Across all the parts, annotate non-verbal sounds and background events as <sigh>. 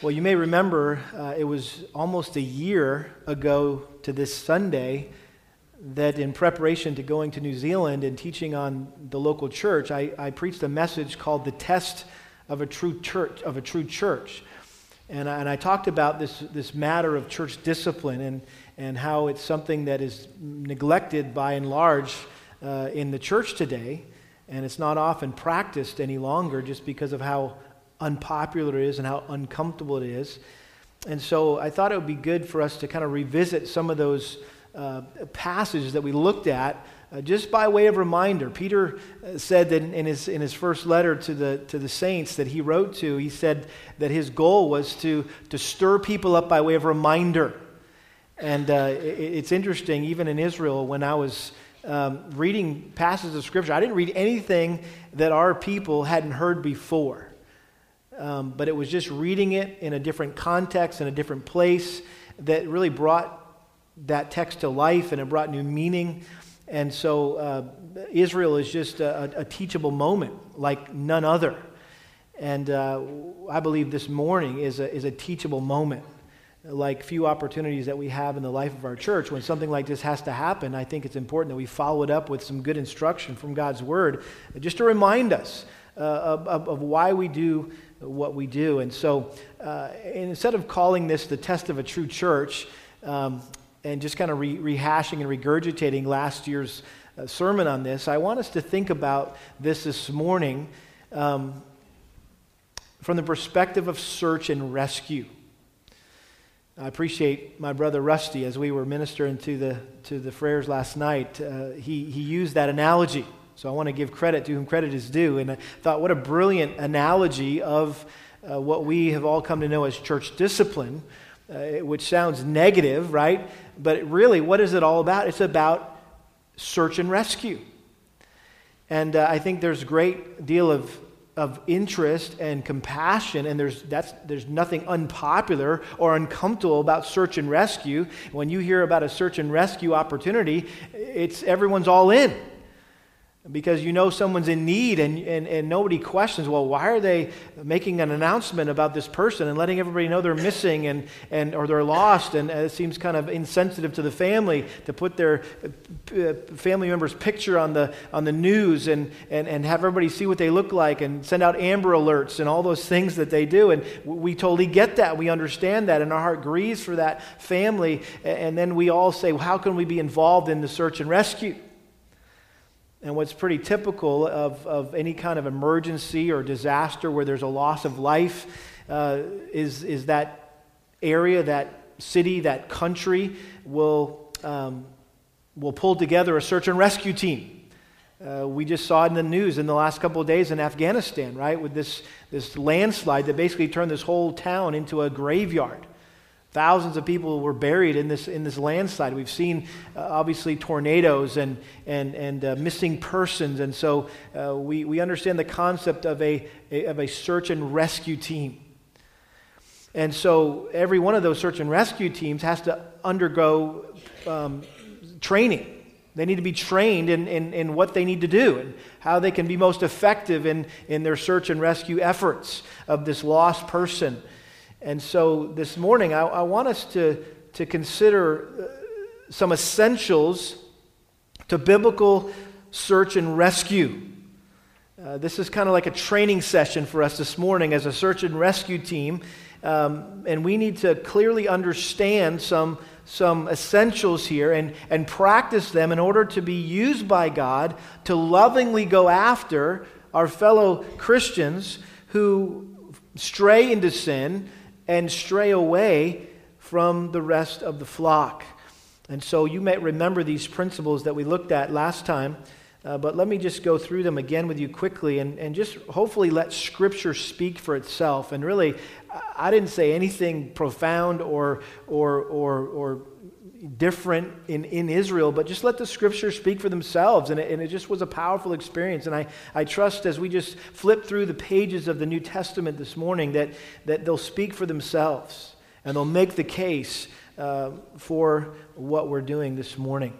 Well, you may remember uh, it was almost a year ago to this Sunday that, in preparation to going to New Zealand and teaching on the local church, I, I preached a message called "The Test of a True Church." Of a true church, and I, and I talked about this this matter of church discipline and and how it's something that is neglected by and large uh, in the church today, and it's not often practiced any longer just because of how unpopular it is and how uncomfortable it is. And so I thought it would be good for us to kind of revisit some of those uh, passages that we looked at uh, just by way of reminder. Peter uh, said that in his, in his first letter to the, to the saints that he wrote to, he said that his goal was to, to stir people up by way of reminder. And uh, it, it's interesting, even in Israel, when I was um, reading passages of Scripture, I didn't read anything that our people hadn't heard before um, but it was just reading it in a different context, in a different place, that really brought that text to life and it brought new meaning. And so uh, Israel is just a, a, teachable moment like none other. And uh, I believe this morning is a, is a teachable moment like few opportunities that we have in the life of our church. When something like this has to happen, I think it's important that we follow it up with some good instruction from God's Word, just to remind us uh, of, of, why we do what we do. And so uh, instead of calling this the test of a true church um, and just kind of re- rehashing and regurgitating last year's uh, sermon on this, I want us to think about this this morning um, from the perspective of search and rescue. I appreciate my brother Rusty as we were ministering to the, to the Freres last night. Uh, he, he used that analogy so I want to give credit to whom credit is due. And I thought, what a brilliant analogy of uh, what we have all come to know as church discipline, uh, which sounds negative, right? But really, what is it all about? It's about search and rescue. And uh, I think there's a great deal of, of interest and compassion, and there's, that's, there's nothing unpopular or uncomfortable about search and rescue. When you hear about a search and rescue opportunity, it's everyone's all in because you know someone's in need and, and, and nobody questions, well, why are they making an announcement about this person and letting everybody know they're missing and, and, or they're lost? And it seems kind of insensitive to the family to put their uh, family member's picture on the, on the news and, and, and have everybody see what they look like and send out Amber Alerts and all those things that they do. And we totally get that. We understand that. And our heart grieves for that family. And then we all say, well, how can we be involved in the search and rescue? And what's pretty typical of, of any kind of emergency or disaster where there's a loss of life uh, is, is that area, that city, that country will, um, will pull together a search and rescue team. Uh, we just saw it in the news in the last couple of days in Afghanistan, right, with this, this landslide that basically turned this whole town into a graveyard. Thousands of people were buried in this, in this landslide. We've seen, uh, obviously, tornadoes and, and, and uh, missing persons. And so uh, we, we understand the concept of a, a, of a search and rescue team. And so every one of those search and rescue teams has to undergo um, training. They need to be trained in, in, in what they need to do and how they can be most effective in, in their search and rescue efforts of this lost person. And so this morning, I, I want us to, to consider uh, some essentials to biblical search and rescue. Uh, this is kind of like a training session for us this morning as a search and rescue team. Um, and we need to clearly understand some, some essentials here and, and practice them in order to be used by God to lovingly go after our fellow Christians who stray into sin and stray away from the rest of the flock. And so you may remember these principles that we looked at last time, uh, but let me just go through them again with you quickly and, and just hopefully let Scripture speak for itself. And really, I didn't say anything profound or, or, or, or different in, in Israel, but just let the scriptures speak for themselves. And it, and it just was a powerful experience. And I, I trust as we just flip through the pages of the New Testament this morning that, that they'll speak for themselves and they'll make the case uh, for what we're doing this morning.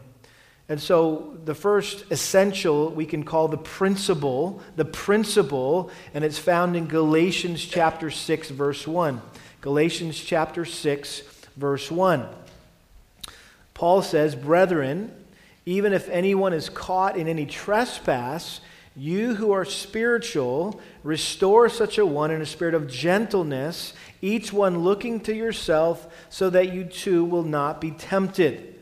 And so, the first essential we can call the principle, the principle, and it's found in Galatians chapter 6, verse 1. Galatians chapter 6, verse 1. Paul says, Brethren, even if anyone is caught in any trespass, you who are spiritual, restore such a one in a spirit of gentleness, each one looking to yourself, so that you too will not be tempted.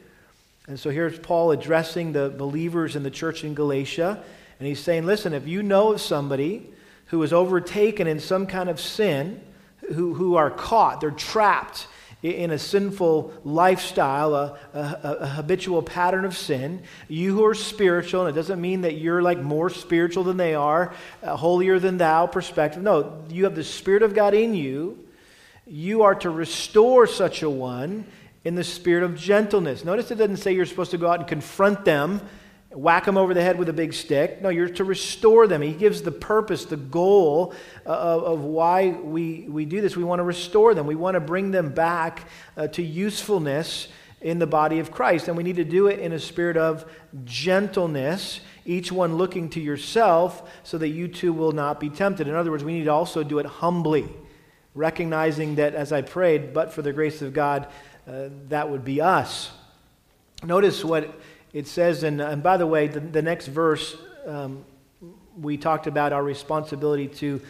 And so here's Paul addressing the believers in the church in Galatia. And he's saying, listen, if you know of somebody who is overtaken in some kind of sin, who, who are caught, they're trapped in a sinful lifestyle, a, a, a, habitual pattern of sin. You who are spiritual, and it doesn't mean that you're like more spiritual than they are, uh, holier than thou perspective. No, you have the Spirit of God in you. You are to restore such a one in the spirit of gentleness. Notice it doesn't say you're supposed to go out and confront them, whack them over the head with a big stick. No, you're to restore them. He gives the purpose, the goal uh, of, of why we, we do this. We want to restore them, we want to bring them back uh, to usefulness in the body of Christ. And we need to do it in a spirit of gentleness, each one looking to yourself so that you too will not be tempted. In other words, we need to also do it humbly, recognizing that as I prayed, but for the grace of God, uh, that would be us. Notice what it says, in, and by the way, the, the next verse, um, we talked about our responsibility to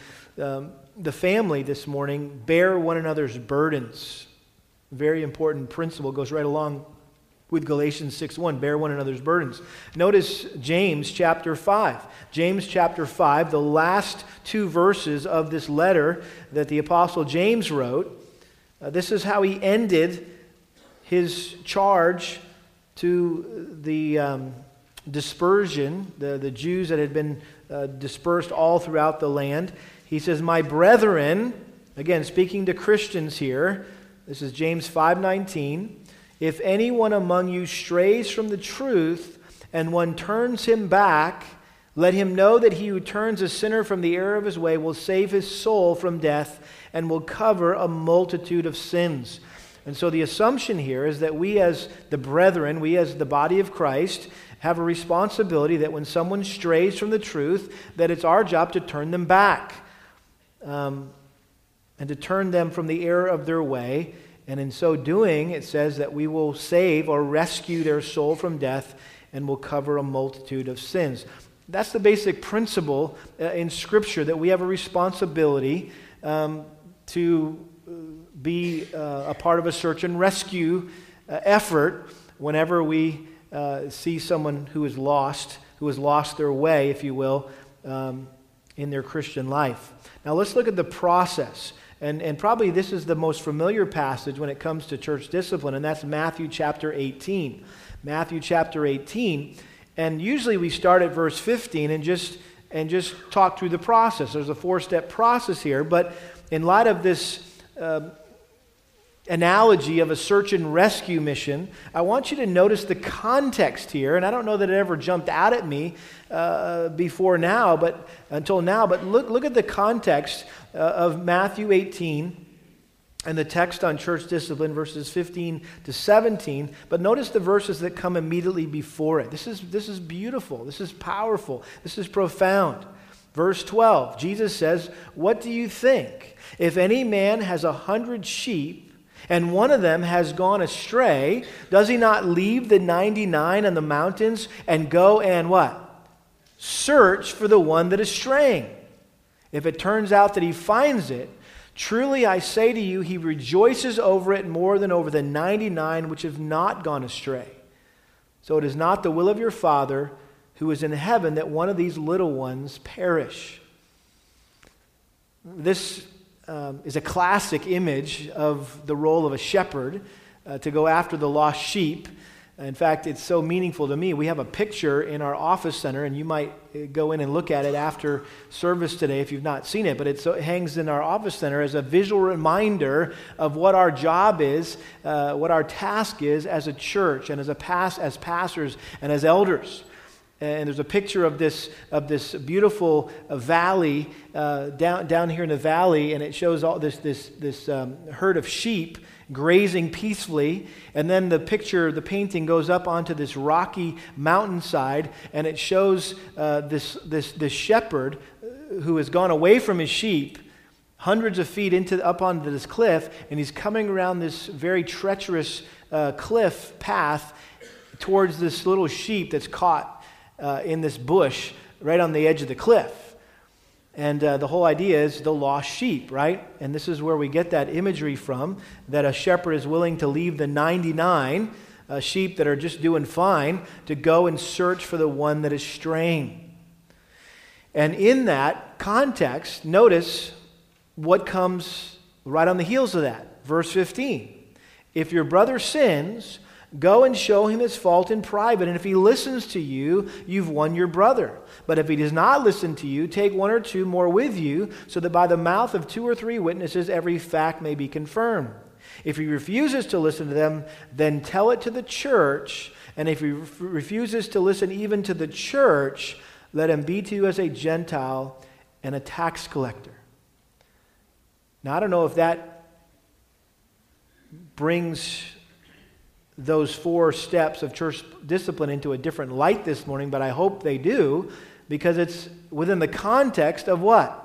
um, the family this morning bear one another's burdens. Very important principle goes right along with Galatians 6:1 bear one another's burdens. Notice James chapter 5. James chapter 5, the last two verses of this letter that the apostle James wrote. Uh, this is how he ended his charge to the um, dispersion, the, the Jews that had been uh, dispersed all throughout the land. He says, My brethren, again, speaking to Christians here, this is James 5:19. If anyone among you strays from the truth and one turns him back, let him know that he who turns a sinner from the error of his way will save his soul from death and will cover a multitude of sins. And so the assumption here is that we, as the brethren, we, as the body of Christ, have a responsibility that when someone strays from the truth, that it's our job to turn them back um, and to turn them from the error of their way. And in so doing, it says that we will save or rescue their soul from death and will cover a multitude of sins. That's the basic principle uh, in Scripture that we have a responsibility um, to be uh, a part of a search and rescue uh, effort whenever we uh, see someone who is lost, who has lost their way, if you will, um, in their Christian life. Now let's look at the process. And, and probably this is the most familiar passage when it comes to church discipline, and that's Matthew chapter 18. Matthew chapter 18. And usually we start at verse 15 and just, and just talk through the process. There's a four step process here, but in light of this uh, analogy of a search and rescue mission, I want you to notice the context here. And I don't know that it ever jumped out at me uh, before now, but until now. But look, look at the context uh, of Matthew 18 and the text on church discipline, verses 15 to 17. But notice the verses that come immediately before it. This is, this is beautiful. This is powerful. This is profound. Verse 12, Jesus says, What do you think? If any man has a hundred sheep, and one of them has gone astray, does he not leave the 99 on the mountains and go and what? Search for the one that is straying. If it turns out that he finds it, truly I say to you, he rejoices over it more than over the 99 which have not gone astray. So it is not the will of your Father who is in heaven that one of these little ones perish. This um, is a classic image of the role of a shepherd uh, to go after the lost sheep. In fact, it's so meaningful to me. We have a picture in our office center, and you might uh, go in and look at it after service today if you've not seen it. But it hangs in our office center as a visual reminder of what our job is, uh, what our task is as a church and as, a pas- as pastors and as elders. And there's a picture of this, of this beautiful uh, valley uh, down, down here in the valley, and it shows all this, this, this um, herd of sheep grazing peacefully. And then the picture, the painting goes up onto this rocky mountainside, and it shows uh, this, this, this shepherd uh, who has gone away from his sheep hundreds of feet into, up onto this cliff, and he's coming around this very treacherous uh, cliff path towards this little sheep that's caught uh, in this bush right on the edge of the cliff. And uh, the whole idea is the lost sheep, right? And this is where we get that imagery from that a shepherd is willing to leave the 99 uh, sheep that are just doing fine to go and search for the one that is straying. And in that context, notice what comes right on the heels of that. Verse 15. If your brother sins, Go and show him his fault in private, and if he listens to you, you've won your brother. But if he does not listen to you, take one or two more with you, so that by the mouth of two or three witnesses every fact may be confirmed. If he refuses to listen to them, then tell it to the church. And if he refuses to listen even to the church, let him be to you as a Gentile and a tax collector. Now, I don't know if that brings those four steps of church discipline into a different light this morning, but I hope they do because it's within the context of what?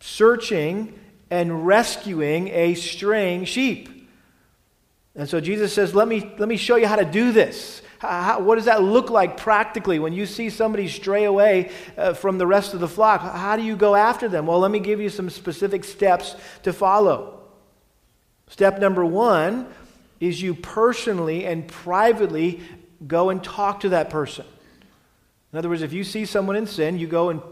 Searching and rescuing a straying sheep. And so Jesus says, Let me, let me show you how to do this. How, what does that look like practically when you see somebody stray away uh, from the rest of the flock? How do you go after them? Well, let me give you some specific steps to follow. Step number one is you personally and privately go and talk to that person. In other words, if you see someone in sin, you go and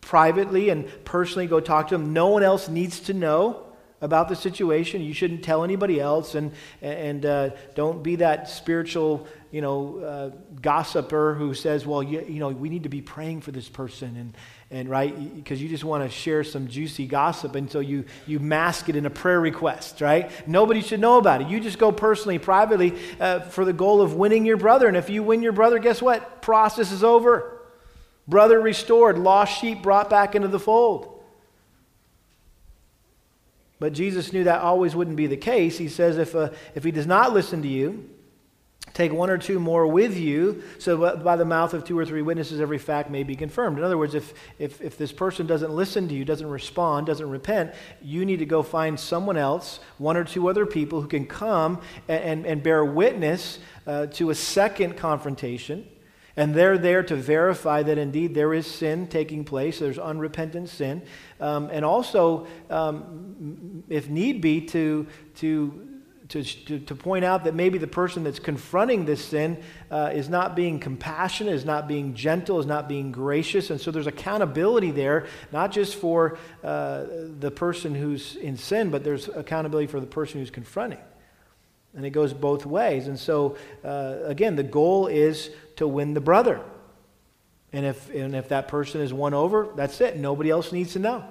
privately and personally go talk to them. No one else needs to know about the situation. You shouldn't tell anybody else, and and uh, don't be that spiritual, you know, uh, gossiper who says, "Well, you, you know, we need to be praying for this person," and and right because you just want to share some juicy gossip and so you you mask it in a prayer request right? Nobody should know about it. You just go personally privately uh, for the goal of winning your brother and if you win your brother guess what? Process is over. Brother restored lost sheep brought back into the fold but jesus knew that always wouldn't be the case he says if, uh, if he does not listen to you Take one or two more with you, so by the mouth of two or three witnesses, every fact may be confirmed. In other words, if, if, if this person doesn't listen to you, doesn't respond, doesn't repent, you need to go find someone else, one or two other people who can come and, and, and bear witness uh, to a second confrontation. And they're there to verify that indeed there is sin taking place, there's unrepentant sin. Um, and also, um, if need be, to, to to, to, point out that maybe the person that's confronting this sin uh, is not being compassionate, is not being gentle, is not being gracious. And so there's accountability there, not just for uh, the person who's in sin, but there's accountability for the person who's confronting. And it goes both ways. And so, uh, again, the goal is to win the brother. And if, and if that person is won over, that's it. Nobody else needs to know.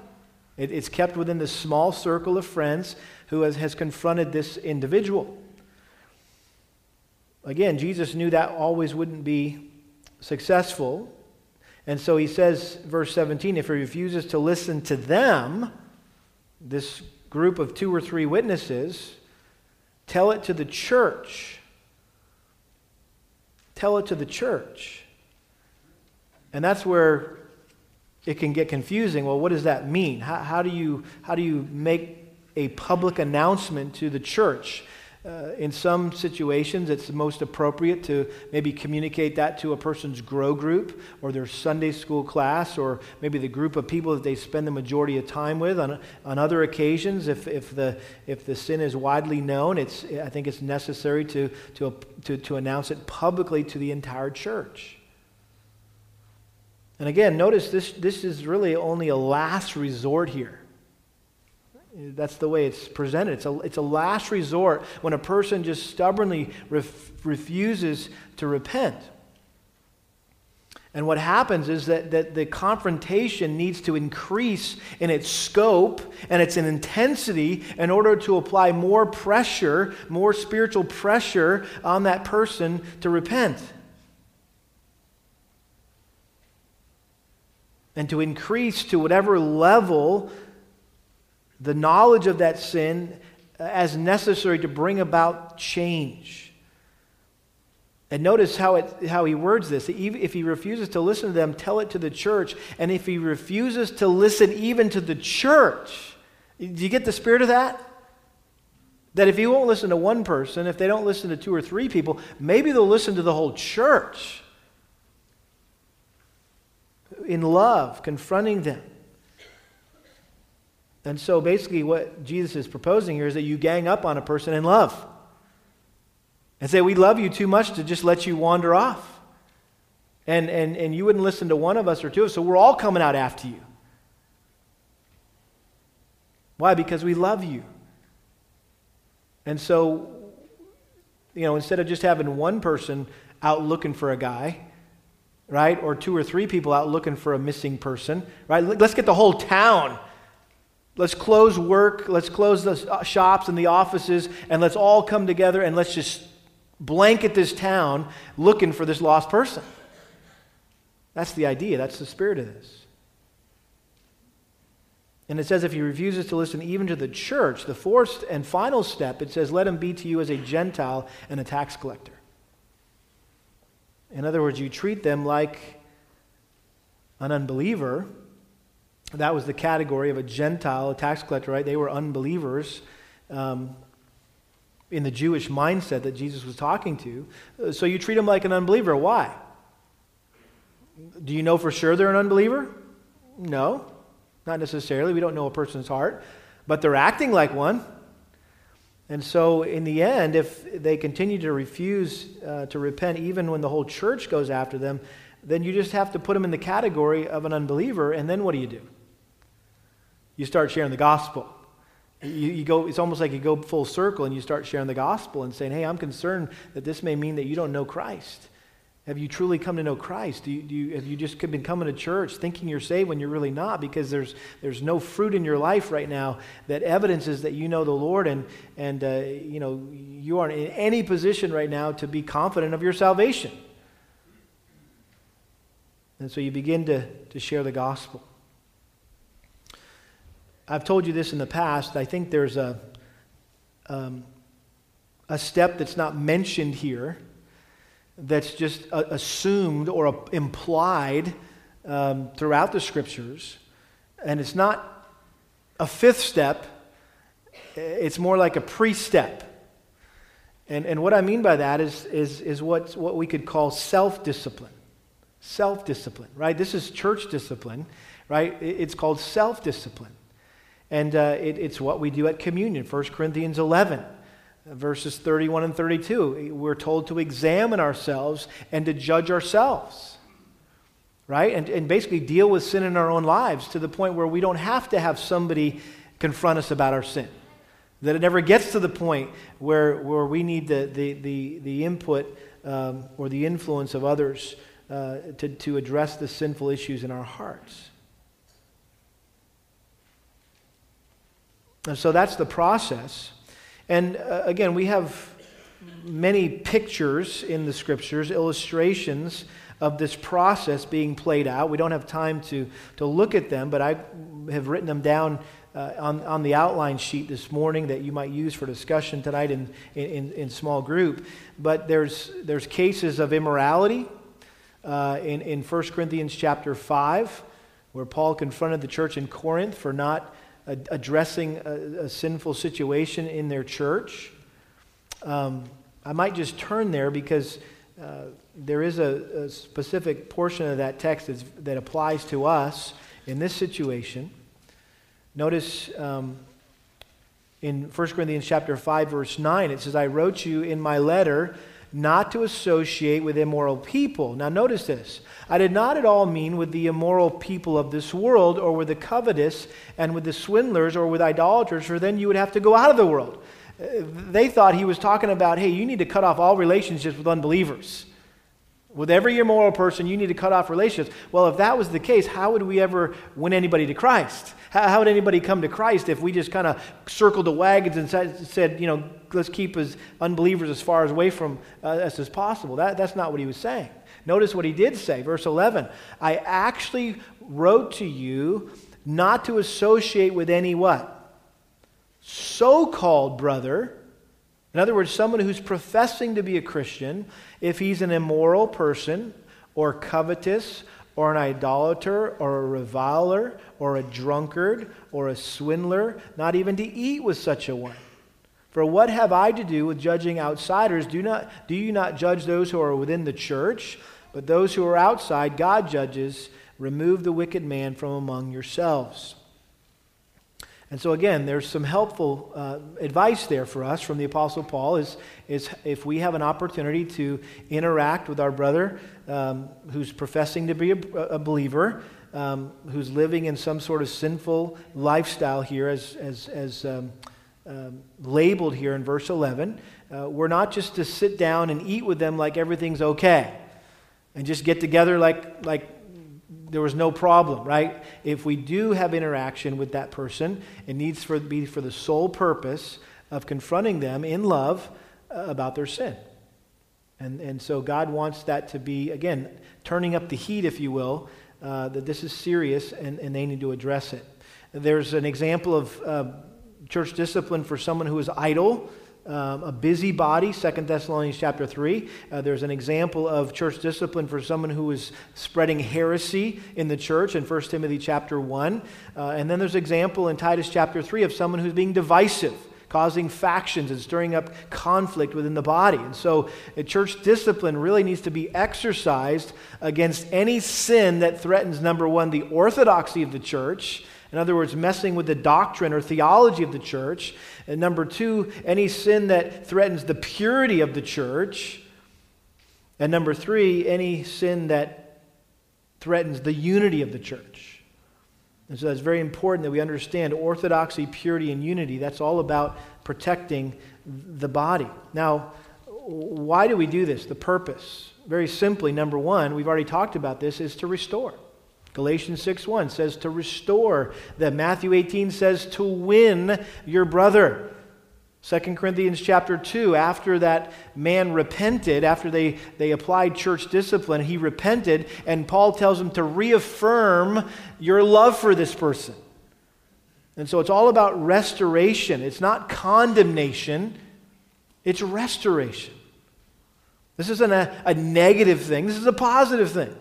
It, it's kept within the small circle of friends who has, has confronted this individual. Again, Jesus knew that always wouldn't be successful. And so he says, verse 17, if he refuses to listen to them, this group of two or three witnesses, tell it to the church. Tell it to the church. And that's where it can get confusing. Well, what does that mean? How, how, do, you, how do you make a public announcement to the church. Uh, in some situations, it's most appropriate to maybe communicate that to a person's grow group or their Sunday school class or maybe the group of people that they spend the majority of time with. On, on other occasions, if, if, the, if the sin is widely known, it's, I think it's necessary to, to, to, to announce it publicly to the entire church. And again, notice this, this is really only a last resort here. That's the way it's presented. It's a, it's a last resort when a person just stubbornly ref, refuses to repent. And what happens is that, that the confrontation needs to increase in its scope and its intensity in order to apply more pressure, more spiritual pressure on that person to repent. and to increase to whatever level the knowledge of that sin as necessary to bring about change. And notice how, it, how he words this. If he refuses to listen to them, tell it to the church. And if he refuses to listen even to the church, do you get the spirit of that? That if he won't listen to one person, if they don't listen to two or three people, maybe they'll listen to the whole church in love, confronting them. And so basically, what Jesus is proposing here is that you gang up on a person in love and say, We love you too much to just let you wander off. And, and, and you wouldn't listen to one of us or two of us, so we're all coming out after you. Why? Because we love you. And so, you know, instead of just having one person out looking for a guy, right, or two or three people out looking for a missing person, right, let's get the whole town Let's close work, let's close the uh, shops and the offices, and let's all come together and let's just blanket this town looking for this lost person. That's the idea, that's the spirit of this. And it says if he refuses to listen even to the church, the fourth and final step, it says, let him be to you as a Gentile and a tax collector. In other words, you treat them like an unbeliever that was the category of a Gentile, a tax collector, right? They were unbelievers um, in the Jewish mindset that Jesus was talking to. Uh, so you treat them like an unbeliever. Why? Do you know for sure they're an unbeliever? No, not necessarily. We don't know a person's heart, but they're acting like one. And so, in the end, if they continue to refuse uh, to repent, even when the whole church goes after them, then you just have to put them in the category of an unbeliever. And then what do you do? You start sharing the gospel. You, you, go, it's almost like you go full circle and you start sharing the gospel and saying, hey, I'm concerned that this may mean that you don't know Christ. Have you truly come to know Christ? Do you, do you, have you just been coming to church thinking you're saved when you're really not? Because there's, there's no fruit in your life right now that evidences that you know the Lord and, and uh, you, know, you aren't in any position right now to be confident of your salvation. And so you begin to, to share the gospel. I've told you this in the past. I think there's a, um, a step that's not mentioned here that's just uh, assumed or uh, implied um, throughout the scriptures. And it's not a fifth step, it's more like a pre step. And, and what I mean by that is, is, is what, what we could call self discipline. Self discipline, right? This is church discipline, right? It's called self discipline. And uh, it, it's what we do at communion, 1 Corinthians 11, verses 31 and 32. We're told to examine ourselves and to judge ourselves, right? And, and basically deal with sin in our own lives to the point where we don't have to have somebody confront us about our sin. That it never gets to the point where, where we need the, the, the, the input um, or the influence of others uh, to, to address the sinful issues in our hearts. And so that's the process. And uh, again, we have many pictures in the scriptures, illustrations of this process being played out. We don't have time to, to look at them, but I have written them down uh, on, on the outline sheet this morning that you might use for discussion tonight in, in, in small group. But there's, there's cases of immorality uh, in, in 1 Corinthians chapter 5, where Paul confronted the church in Corinth for not addressing a, a sinful situation in their church. Um, I might just turn there because uh, there is a, a, specific portion of that text that applies to us in this situation. Notice um, in 1 Corinthians chapter 5 verse 9 it says I wrote you in my letter not to associate with immoral people. Now, notice this. I did not at all mean with the immoral people of this world, or with the covetous, and with the swindlers, or with idolaters, for then you would have to go out of the world. Uh, they thought he was talking about, hey, you need to cut off all relationships with unbelievers. With every immoral person, you need to cut off relationships. Well, if that was the case, how would we ever win anybody to Christ? How, would anybody come to Christ if we just kind of circled the wagons and said, said, you know, let's keep as unbelievers as far away from uh, us as possible? That, that's not what he was saying. Notice what he did say, verse 11. I actually wrote to you not to associate with any what? So called brother. In other words, someone who's professing to be a Christian, if he's an immoral person or covetous or an idolater or a reviler or a drunkard or a swindler, not even to eat with such a one. For what have I to do with judging outsiders? Do, not, do you not judge those who are within the church? But those who are outside, God judges. Remove the wicked man from among yourselves. And so, again, there's some helpful uh, advice there for us from the Apostle Paul is, is if we have an opportunity to interact with our brother um, who's professing to be a, a believer, um, who's living in some sort of sinful lifestyle here, as, as, as um, um labeled here in verse 11, uh, we're not just to sit down and eat with them like everything's okay and just get together like, like there was no problem, right? If we do have interaction with that person, it needs to be for the sole purpose of confronting them in love uh, about their sin. And, and so God wants that to be, again, turning up the heat, if you will, uh, that this is serious and, and they need to address it. There's an example of uh, church discipline for someone who is idle um, a busybody, Second Thessalonians chapter 3. Uh, there's an example of church discipline for someone who is spreading heresy in the church in 1 Timothy chapter 1. Uh, and then there's an example in Titus chapter 3 of someone who's being divisive causing factions and stirring up conflict within the body. And so, church discipline really needs to be exercised against any sin that threatens, number one, the orthodoxy of the church, in other words, messing with the doctrine or theology of the church. And number two, any sin that threatens the purity of the church. And number three, any sin that threatens the unity of the church. And so that's very important that we understand orthodoxy, purity, and unity. That's all about protecting the body. Now, why do we do this? The purpose. Very simply, number one, we've already talked about this, is to restore. Galatians 6:1 says to restore. That Matthew 18 says to win your brother. 2 Corinthians chapter 2, after that man repented, after they, they applied church discipline, he repented, and Paul tells him to reaffirm your love for this person. And so it's all about restoration. It's not condemnation, it's restoration. This isn't a, a negative thing, this is a positive thing.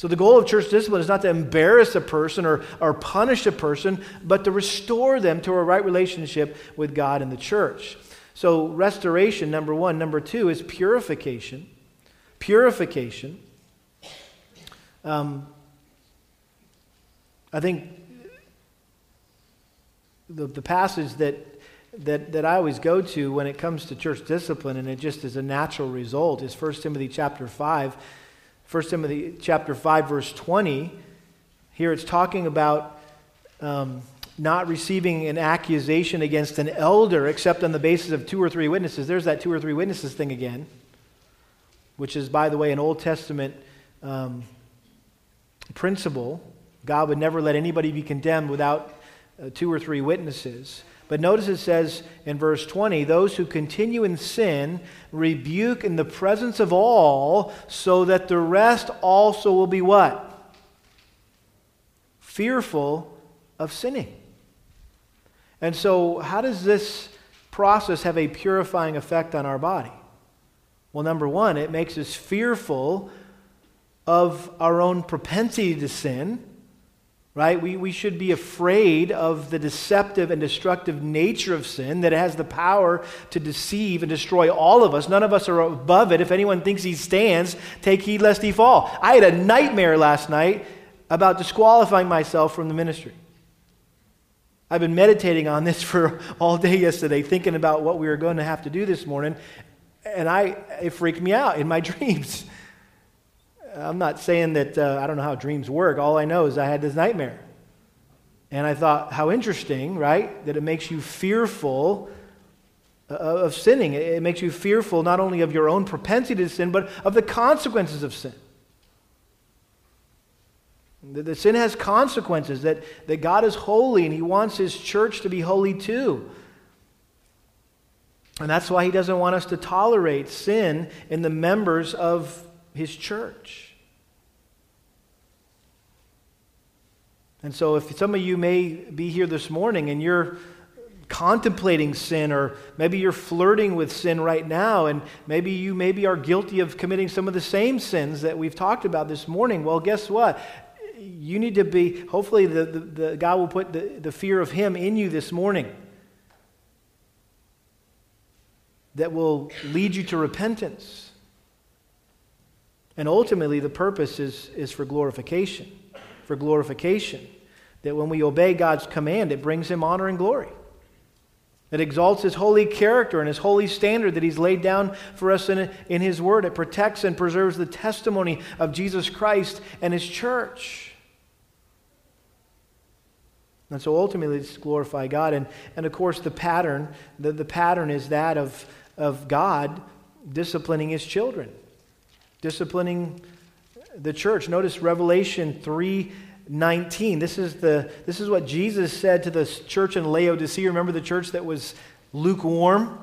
So, the goal of church discipline is not to embarrass a person or, or punish a person, but to restore them to a right relationship with God and the church. So, restoration, number one. Number two is purification. Purification. Um, I think the, the passage that, that, that I always go to when it comes to church discipline, and it just is a natural result, is 1 Timothy chapter 5 1 Timothy chapter 5, verse 20, here it's talking about um, not receiving an accusation against an elder except on the basis of two or three witnesses. There's that two or three witnesses thing again, which is, by the way, an Old Testament um, principle. God would never let anybody be condemned without uh, two or three witnesses. But notice it says in verse 20, those who continue in sin rebuke in the presence of all, so that the rest also will be what? Fearful of sinning. And so, how does this process have a purifying effect on our body? Well, number one, it makes us fearful of our own propensity to sin right? We, we should be afraid of the deceptive and destructive nature of sin, that it has the power to deceive and destroy all of us. None of us are above it. If anyone thinks he stands, take heed lest he fall. I had a nightmare last night about disqualifying myself from the ministry. I've been meditating on this <laughs> for all day yesterday, thinking about what we were going to have to do this morning, and I, it freaked me out in my <laughs> dreams. I'm not saying that uh, I don't know how dreams work. All I know is I had this nightmare. And I thought, how interesting, right? That it makes you fearful uh, of sinning. It makes you fearful not only of your own propensity to sin, but of the consequences of sin. The, the sin has consequences, that, that God is holy and He wants His church to be holy too. And that's why He doesn't want us to tolerate sin in the members of his church. And so, if some of you may be here this morning and you're contemplating sin, or maybe you're flirting with sin right now, and maybe you maybe are guilty of committing some of the same sins that we've talked about this morning, well, guess what? You need to be, hopefully, the, the, the God will put the, the fear of Him in you this morning that will lead you to repentance. And ultimately, the purpose is, is for glorification for glorification. That when we obey God's command, it brings him honor and glory. It exalts his holy character and his holy standard that he's laid down for us in, in his word. It protects and preserves the testimony of Jesus Christ and his church. And so ultimately, it's glorify God. And, and of course, the pattern, the, the pattern is that of, of God disciplining his children, disciplining the church. Notice Revelation 3 19. This is, the, this is what Jesus said to the church in Laodicea. Remember the church that was lukewarm?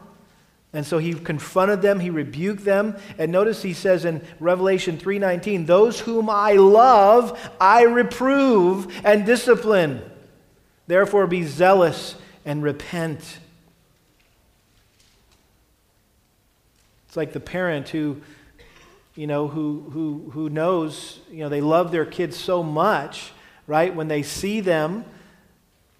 And so he confronted them, he rebuked them. And notice he says in Revelation 3:19, "Those whom I love, I reprove and discipline. Therefore be zealous and repent." It's like the parent who you know, who, who, who knows, you know, they love their kids so much, right? When they see them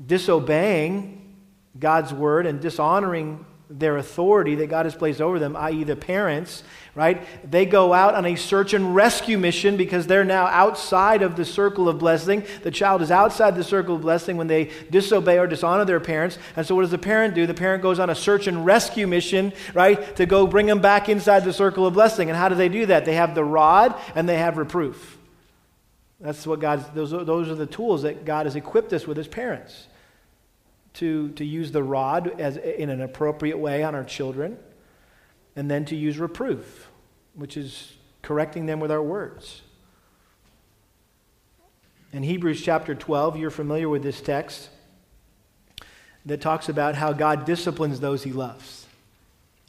disobeying God's word and dishonoring their authority that God has placed over them, i.e., the parents, right? They go out on a search and rescue mission because they're now outside of the circle of blessing. The child is outside the circle of blessing when they disobey or dishonor their parents. And so, what does the parent do? The parent goes on a search and rescue mission, right, to go bring them back inside the circle of blessing. And how do they do that? They have the rod and they have reproof. That's what God, those, those are the tools that God has equipped us with as parents to, to use the rod as, in an appropriate way on our children, and then to use reproof, which is correcting them with our words. In Hebrews chapter 12, you're familiar with this text that talks about how God disciplines those he loves.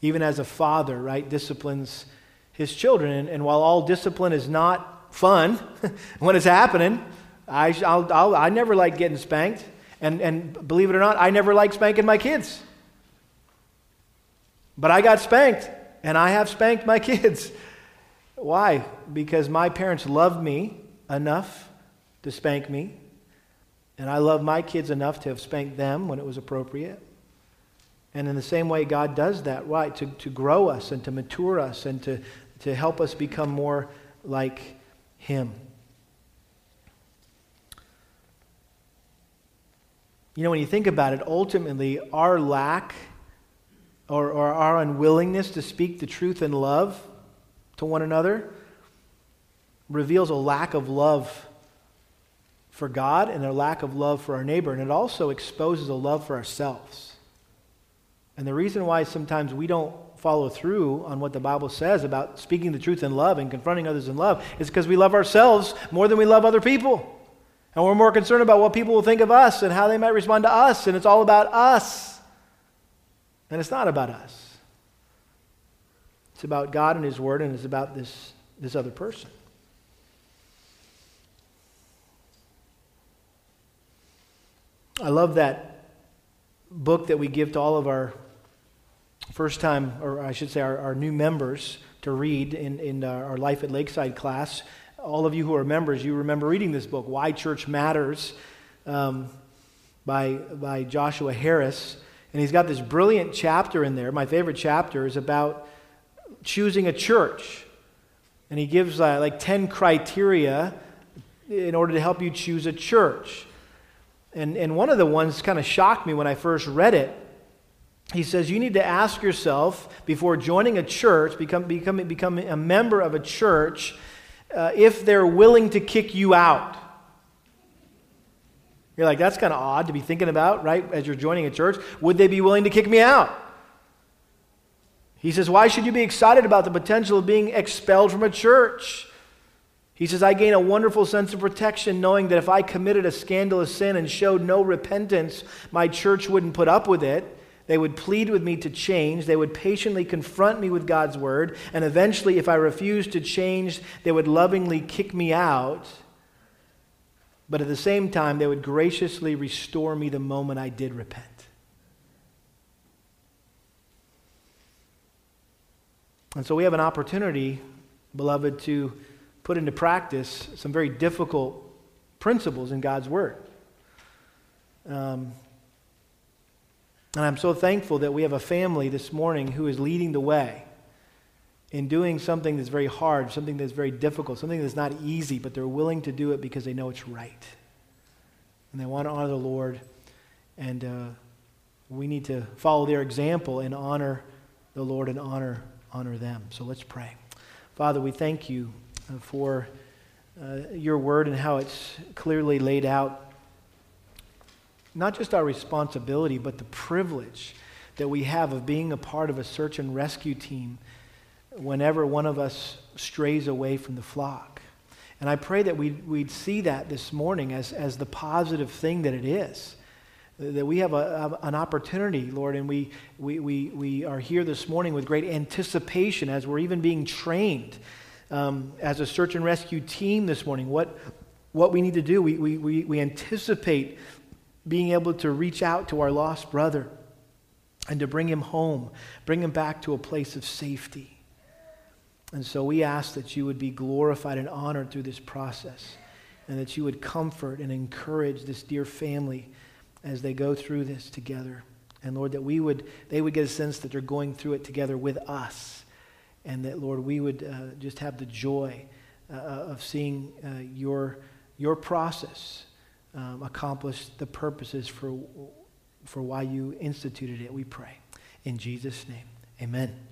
Even as a father, right, disciplines his children. And, while all discipline is not fun <laughs> when it's happening, I, I'll, I'll, I never like getting spanked. And, and believe it or not, I never liked spanking my kids. But I got spanked, and I have spanked my <laughs> kids. Why? Because my parents loved me enough to spank me, and I love my kids enough to have spanked them when it was appropriate. And in the same way, God does that, right? To, to grow us and to mature us and to, to help us become more like Him. You know, when you think about it, ultimately, our lack or, or our unwillingness to speak the truth in love to one another reveals a lack of love for God and a lack of love for our neighbor. And it also exposes a love for ourselves. And the reason why sometimes we don't follow through on what the Bible says about speaking the truth in love and confronting others in love is because we love ourselves more than we love other people. And we're more concerned about what people will think of us and how they might respond to us. And it's all about us. And it's not about us. It's about God and His Word, and it's about this, this other person. I love that book that we give to all of our first time, or I should say, our, our new members to read in, in uh, our Life at Lakeside class all of you who are members, you remember reading this book, Why Church Matters, um, by, by Joshua Harris. And he's got this brilliant chapter in there. My favorite chapter is about choosing a church. And he gives uh, like 10 criteria in order to help you choose a church. And, and one of the ones kind of shocked me when I first read it. He says you need to ask yourself before joining a church, become, become, become a member of a church, uh, if they're willing to kick you out. You're like, that's kind of odd to be thinking about, right? As you're joining a church. Would they be willing to kick me out? He says, Why should you be excited about the potential of being expelled from a church? He says, I gain a wonderful sense of protection knowing that if I committed a scandalous sin and showed no repentance, my church wouldn't put up with it. They would plead with me to change. They would patiently confront me with God's word. And eventually, if I refused to change, they would lovingly kick me out. but at the same time, they would graciously restore me the moment I did repent. And so we have an opportunity, beloved, to put into practice some very difficult principles in God's Word. Um, and I'm so thankful that we have a family this morning who is leading the way in doing something that's very hard, something that's very difficult, something that's not easy, but they're willing to do it because they know it's right. And they want to honor the Lord. And uh, we need to follow their example and honor the Lord and honor, honor them. So let's pray. Father, we thank you uh, for uh, your word and how it's clearly laid out not just our responsibility, but the privilege that we have of being a part of a search and rescue team whenever one of us strays away from the flock. And I pray that we'd, we'd see that this morning as, as the positive thing that it is. That we have a, a, an opportunity, Lord, and we, we, we, we are here this morning with great anticipation as we're even being trained um, as a search and rescue team this morning. What, what we need to do, we, we, we, we anticipate being able to reach out to our lost brother and to bring him home, bring him back to a place of safety. And so we ask that you would be glorified and honored through this process, and that you would comfort and encourage this dear family as they go through this together. And Lord, that we would, they would get a sense that they're going through it together with us. And that, Lord, we would uh, just have the joy uh, of seeing uh, your, your process um, accomplish the purposes for, for why you instituted it, we pray. In Jesus' name, amen.